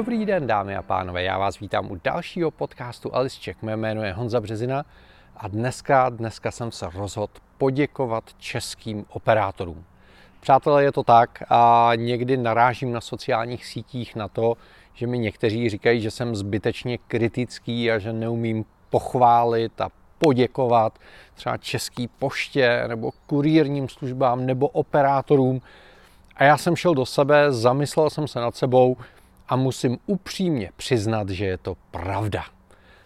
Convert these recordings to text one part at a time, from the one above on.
Dobrý den, dámy a pánové, já vás vítám u dalšího podcastu Alice Check. Mé jméno je Honza Březina a dneska, dneska jsem se rozhodl poděkovat českým operátorům. Přátelé, je to tak a někdy narážím na sociálních sítích na to, že mi někteří říkají, že jsem zbytečně kritický a že neumím pochválit a poděkovat třeba český poště nebo kurírním službám nebo operátorům. A já jsem šel do sebe, zamyslel jsem se nad sebou a musím upřímně přiznat, že je to pravda.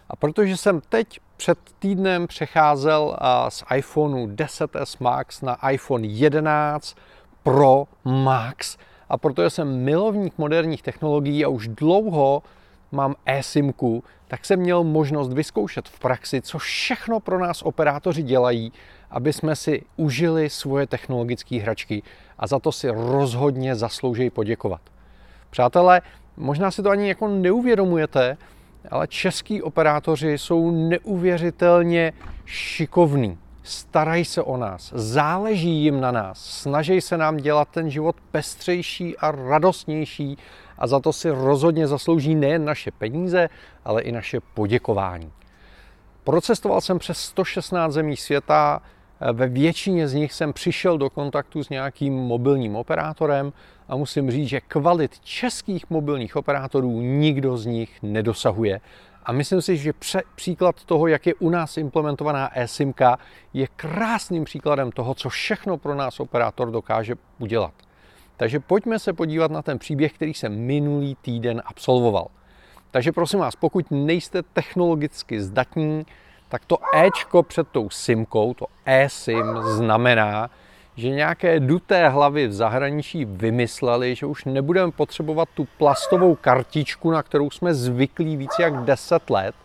A protože jsem teď před týdnem přecházel z iPhoneu 10s Max na iPhone 11 Pro Max a protože jsem milovník moderních technologií a už dlouho mám eSIMku, tak jsem měl možnost vyzkoušet v praxi, co všechno pro nás operátoři dělají, aby jsme si užili svoje technologické hračky a za to si rozhodně zaslouží poděkovat. Přátelé, možná si to ani jako neuvědomujete, ale český operátoři jsou neuvěřitelně šikovní. Starají se o nás, záleží jim na nás, snaží se nám dělat ten život pestřejší a radostnější a za to si rozhodně zaslouží nejen naše peníze, ale i naše poděkování. Procestoval jsem přes 116 zemí světa, ve většině z nich jsem přišel do kontaktu s nějakým mobilním operátorem a musím říct, že kvalit českých mobilních operátorů nikdo z nich nedosahuje. A myslím si, že příklad toho, jak je u nás implementovaná eSIMka, je krásným příkladem toho, co všechno pro nás operátor dokáže udělat. Takže pojďme se podívat na ten příběh, který jsem minulý týden absolvoval. Takže prosím vás, pokud nejste technologicky zdatní, tak to Ečko před tou SIMkou, to eSIM, znamená, že nějaké duté hlavy v zahraničí vymysleli, že už nebudeme potřebovat tu plastovou kartičku, na kterou jsme zvyklí víc jak 10 let,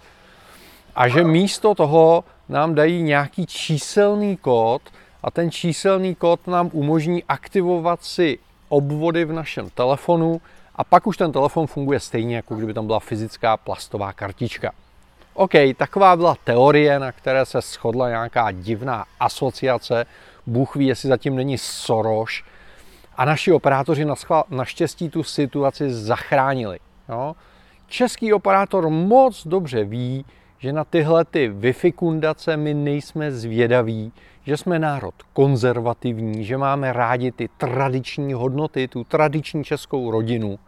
a že místo toho nám dají nějaký číselný kód a ten číselný kód nám umožní aktivovat si obvody v našem telefonu a pak už ten telefon funguje stejně, jako kdyby tam byla fyzická plastová kartička. OK, taková byla teorie, na které se shodla nějaká divná asociace. Bůh ví, jestli zatím není Soros. A naši operátoři naštěstí tu situaci zachránili. Jo? Český operátor moc dobře ví, že na tyhle ty vyfikundace my nejsme zvědaví, že jsme národ konzervativní, že máme rádi ty tradiční hodnoty, tu tradiční českou rodinu.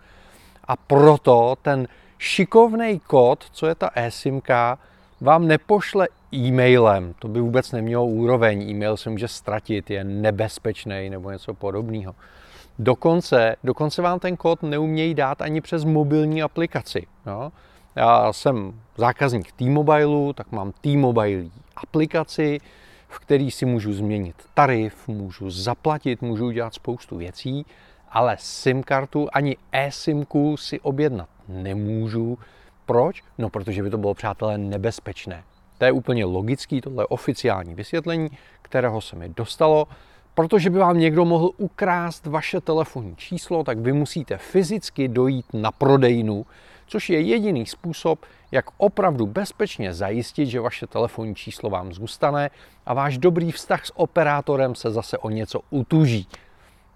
A proto ten šikovný kód, co je ta eSIMka, vám nepošle e-mailem. To by vůbec nemělo úroveň. E-mail se může ztratit, je nebezpečný nebo něco podobného. Dokonce, dokonce vám ten kód neumějí dát ani přes mobilní aplikaci. No. Já jsem zákazník T-Mobile, tak mám T-Mobile aplikaci, v který si můžu změnit tarif, můžu zaplatit, můžu udělat spoustu věcí, ale SIM kartu ani e-SIMku si objednat nemůžu. Proč? No, protože by to bylo, přátelé, nebezpečné. To je úplně logický, tohle je oficiální vysvětlení, kterého se mi dostalo. Protože by vám někdo mohl ukrást vaše telefonní číslo, tak vy musíte fyzicky dojít na prodejnu, což je jediný způsob, jak opravdu bezpečně zajistit, že vaše telefonní číslo vám zůstane a váš dobrý vztah s operátorem se zase o něco utuží.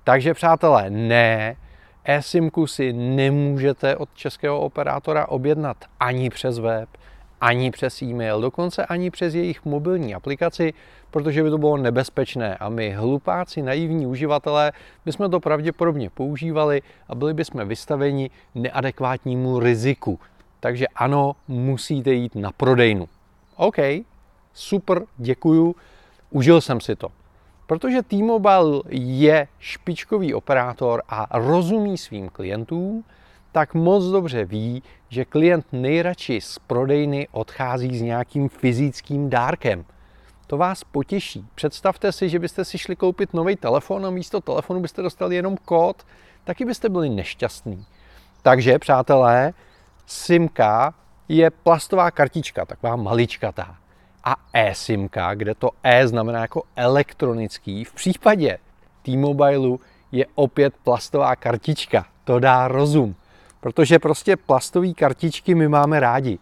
Takže přátelé, ne, eSIMku si nemůžete od českého operátora objednat ani přes web, ani přes e-mail, dokonce ani přes jejich mobilní aplikaci, protože by to bylo nebezpečné a my hlupáci, naivní uživatelé bychom to pravděpodobně používali a byli bychom vystaveni neadekvátnímu riziku. Takže ano, musíte jít na prodejnu. OK, super, děkuju, užil jsem si to. Protože T-Mobile je špičkový operátor a rozumí svým klientům, tak moc dobře ví, že klient nejradši z prodejny odchází s nějakým fyzickým dárkem. To vás potěší. Představte si, že byste si šli koupit nový telefon a místo telefonu byste dostali jenom kód, taky byste byli nešťastní. Takže, přátelé, SIMka je plastová kartička, taková maličkatá a eSIMka, kde to E znamená jako elektronický. V případě T-Mobileu je opět plastová kartička. To dá rozum. Protože prostě plastové kartičky my máme rádi.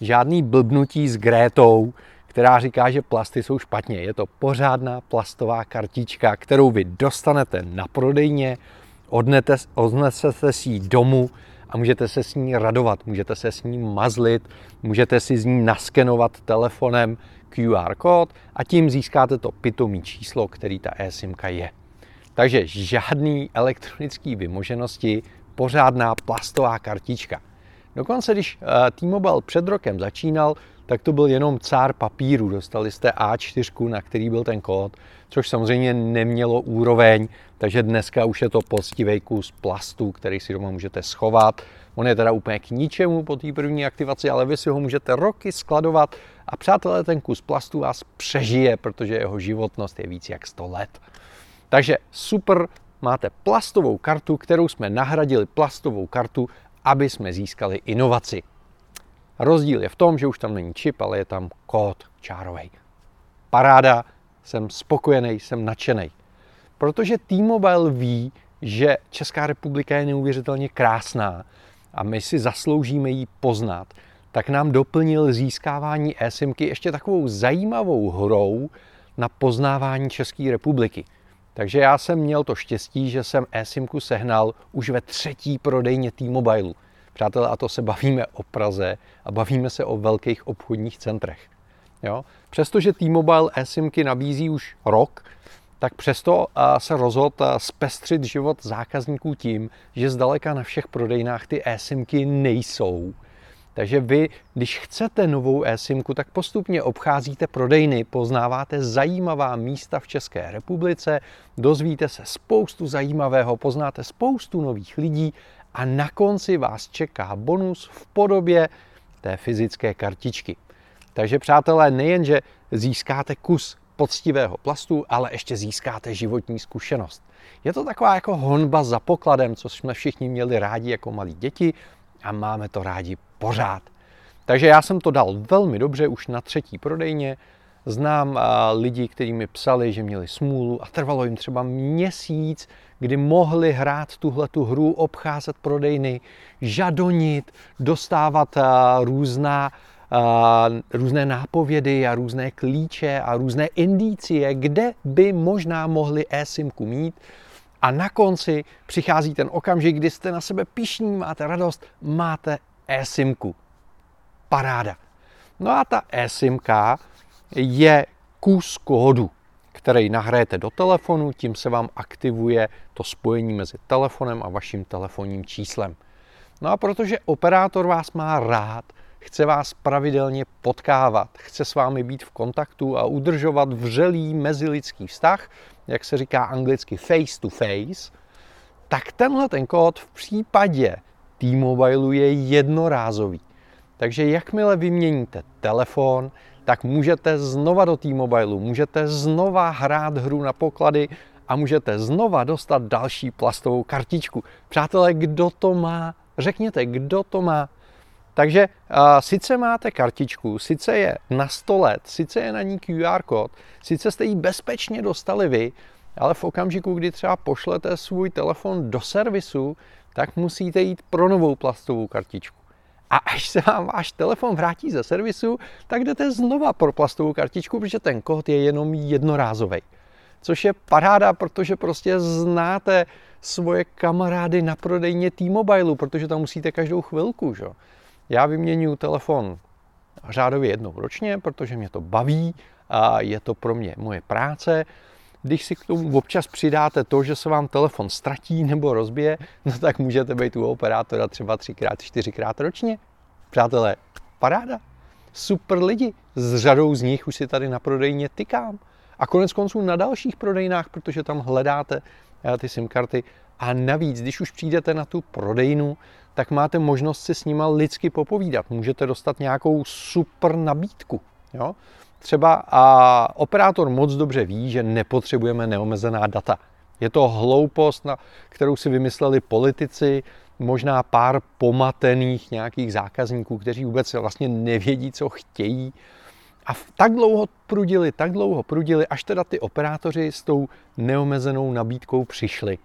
Žádný blbnutí s Grétou, která říká, že plasty jsou špatně. Je to pořádná plastová kartička, kterou vy dostanete na prodejně, odnesete si ji domů a můžete se s ní radovat, můžete se s ní mazlit, můžete si z ní naskenovat telefonem QR kód a tím získáte to pitomý číslo, který ta eSIMka je. Takže žádný elektronický vymoženosti, pořádná plastová kartička. Dokonce, když eh, T-Mobile před rokem začínal, tak to byl jenom cár papíru. Dostali jste A4, na který byl ten kód, což samozřejmě nemělo úroveň, takže dneska už je to poctivý kus plastu, který si doma můžete schovat. On je teda úplně k ničemu po té první aktivaci, ale vy si ho můžete roky skladovat a přátelé, ten kus plastu vás přežije, protože jeho životnost je víc jak 100 let. Takže super, máte plastovou kartu, kterou jsme nahradili plastovou kartu, aby jsme získali inovaci. Rozdíl je v tom, že už tam není čip, ale je tam kód čárovej. Paráda, jsem spokojený, jsem nadšený. Protože T-Mobile ví, že Česká republika je neuvěřitelně krásná a my si zasloužíme ji poznat, tak nám doplnil získávání eSIMky ještě takovou zajímavou hrou na poznávání České republiky. Takže já jsem měl to štěstí, že jsem eSIMku sehnal už ve třetí prodejně T-Mobile. Přátelé, a to se bavíme o Praze a bavíme se o velkých obchodních centrech. Jo? Přestože T-Mobile eSIMky nabízí už rok, tak přesto se rozhodl zpestřit život zákazníků tím, že zdaleka na všech prodejnách ty eSIMky nejsou. Takže vy, když chcete novou eSIMku, tak postupně obcházíte prodejny, poznáváte zajímavá místa v České republice, dozvíte se spoustu zajímavého, poznáte spoustu nových lidí a na konci vás čeká bonus v podobě té fyzické kartičky. Takže přátelé, nejenže získáte kus poctivého plastu, ale ještě získáte životní zkušenost. Je to taková jako honba za pokladem, co jsme všichni měli rádi jako malí děti a máme to rádi pořád. Takže já jsem to dal velmi dobře už na třetí prodejně. Znám lidi, kteří mi psali, že měli smůlu a trvalo jim třeba měsíc, kdy mohli hrát tuhle tu hru, obcházet prodejny, žadonit, dostávat různá různé nápovědy a různé klíče a různé indicie, kde by možná mohli e-simku mít. A na konci přichází ten okamžik, kdy jste na sebe pišní, máte radost, máte e-simku. Paráda. No a ta e-simka je kus kódu, který nahrajete do telefonu, tím se vám aktivuje to spojení mezi telefonem a vaším telefonním číslem. No a protože operátor vás má rád, chce vás pravidelně potkávat, chce s vámi být v kontaktu a udržovat vřelý mezilidský vztah, jak se říká anglicky face to face, tak tenhle ten kód v případě T-Mobile je jednorázový. Takže jakmile vyměníte telefon, tak můžete znova do T-Mobile, můžete znova hrát hru na poklady a můžete znova dostat další plastovou kartičku. Přátelé, kdo to má? Řekněte, kdo to má? Takže a, sice máte kartičku, sice je na 100 let, sice je na ní QR kód, sice jste ji bezpečně dostali vy, ale v okamžiku, kdy třeba pošlete svůj telefon do servisu, tak musíte jít pro novou plastovou kartičku. A až se vám váš telefon vrátí ze servisu, tak jdete znova pro plastovou kartičku, protože ten kód je jenom jednorázový. Což je paráda, protože prostě znáte svoje kamarády na prodejně T-Mobile, protože tam musíte každou chvilku. Že? Já vyměňuji telefon řádově jednou ročně, protože mě to baví a je to pro mě moje práce. Když si k tomu občas přidáte to, že se vám telefon ztratí nebo rozbije, no tak můžete být u operátora třeba třikrát, čtyřikrát ročně. Přátelé, paráda. Super lidi. S řadou z nich už si tady na prodejně tykám. A konec konců na dalších prodejnách, protože tam hledáte eh, ty SIM karty. A navíc, když už přijdete na tu prodejnu, tak máte možnost si s nima lidsky popovídat. Můžete dostat nějakou super nabídku. Jo? Třeba a operátor moc dobře ví, že nepotřebujeme neomezená data. Je to hloupost, na kterou si vymysleli politici, možná pár pomatených nějakých zákazníků, kteří vůbec vlastně nevědí, co chtějí. A tak dlouho prudili, tak dlouho prudili, až teda ty operátoři s tou neomezenou nabídkou přišli.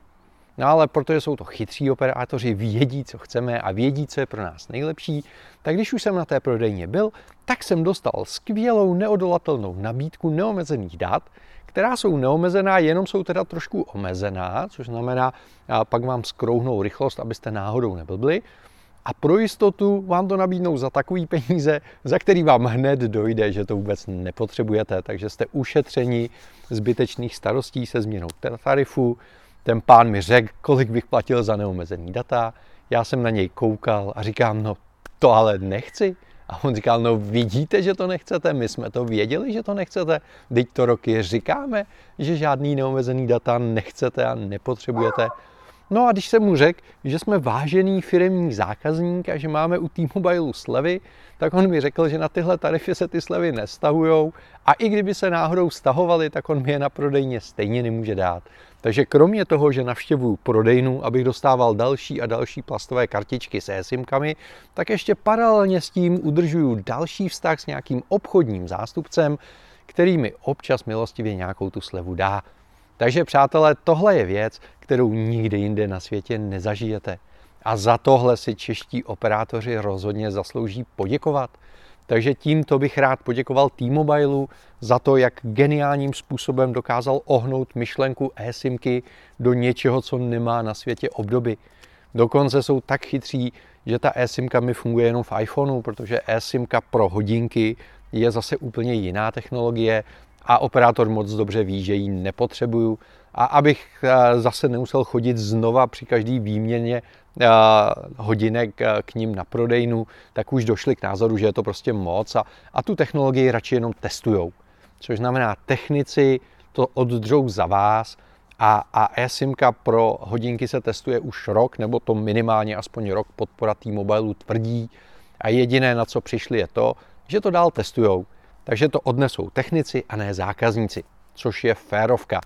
No ale protože jsou to chytří operátoři, vědí, co chceme a vědí, co je pro nás nejlepší, tak když už jsem na té prodejně byl, tak jsem dostal skvělou neodolatelnou nabídku neomezených dat, která jsou neomezená, jenom jsou teda trošku omezená, což znamená, pak vám skrouhnou rychlost, abyste náhodou neblbli. a pro jistotu vám to nabídnou za takový peníze, za který vám hned dojde, že to vůbec nepotřebujete, takže jste ušetřeni zbytečných starostí se změnou tarifu. Ten pán mi řekl, kolik bych platil za neomezený data, já jsem na něj koukal a říkám, no to ale nechci. A on říkal, no vidíte, že to nechcete, my jsme to věděli, že to nechcete. Teď to roky říkáme, že žádný neomezený data nechcete a nepotřebujete. No a když jsem mu řekl, že jsme vážený firmní zákazník a že máme u T-Mobile slevy, tak on mi řekl, že na tyhle tarify se ty slevy nestahujou a i kdyby se náhodou stahovaly, tak on mi je na prodejně stejně nemůže dát. Takže kromě toho, že navštěvuju prodejnu, abych dostával další a další plastové kartičky s e-simkami, tak ještě paralelně s tím udržuju další vztah s nějakým obchodním zástupcem, který mi občas milostivě nějakou tu slevu dá. Takže přátelé, tohle je věc, kterou nikde jinde na světě nezažijete. A za tohle si čeští operátoři rozhodně zaslouží poděkovat. Takže tímto bych rád poděkoval T-Mobile za to, jak geniálním způsobem dokázal ohnout myšlenku e-simky do něčeho, co nemá na světě obdoby. Dokonce jsou tak chytří, že ta e-simka mi funguje jenom v iPhoneu, protože e-simka pro hodinky je zase úplně jiná technologie a operátor moc dobře ví, že ji nepotřebuju. A abych eh, zase nemusel chodit znova při každý výměně eh, hodinek eh, k ním na prodejnu, tak už došli k názoru, že je to prostě moc a, a tu technologii radši jenom testujou. Což znamená, technici to oddřou za vás a, a eSIMka pro hodinky se testuje už rok, nebo to minimálně aspoň rok podpora T-Mobile tvrdí. A jediné, na co přišli, je to, že to dál testujou. Takže to odnesou technici a ne zákazníci, což je férovka.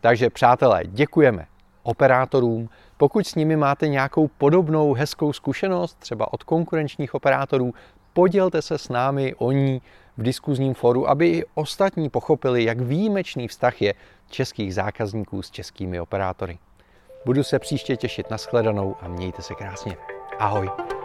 Takže přátelé, děkujeme operátorům. Pokud s nimi máte nějakou podobnou hezkou zkušenost, třeba od konkurenčních operátorů, podělte se s námi o ní v diskuzním foru, aby i ostatní pochopili, jak výjimečný vztah je českých zákazníků s českými operátory. Budu se příště těšit na shledanou a mějte se krásně. Ahoj.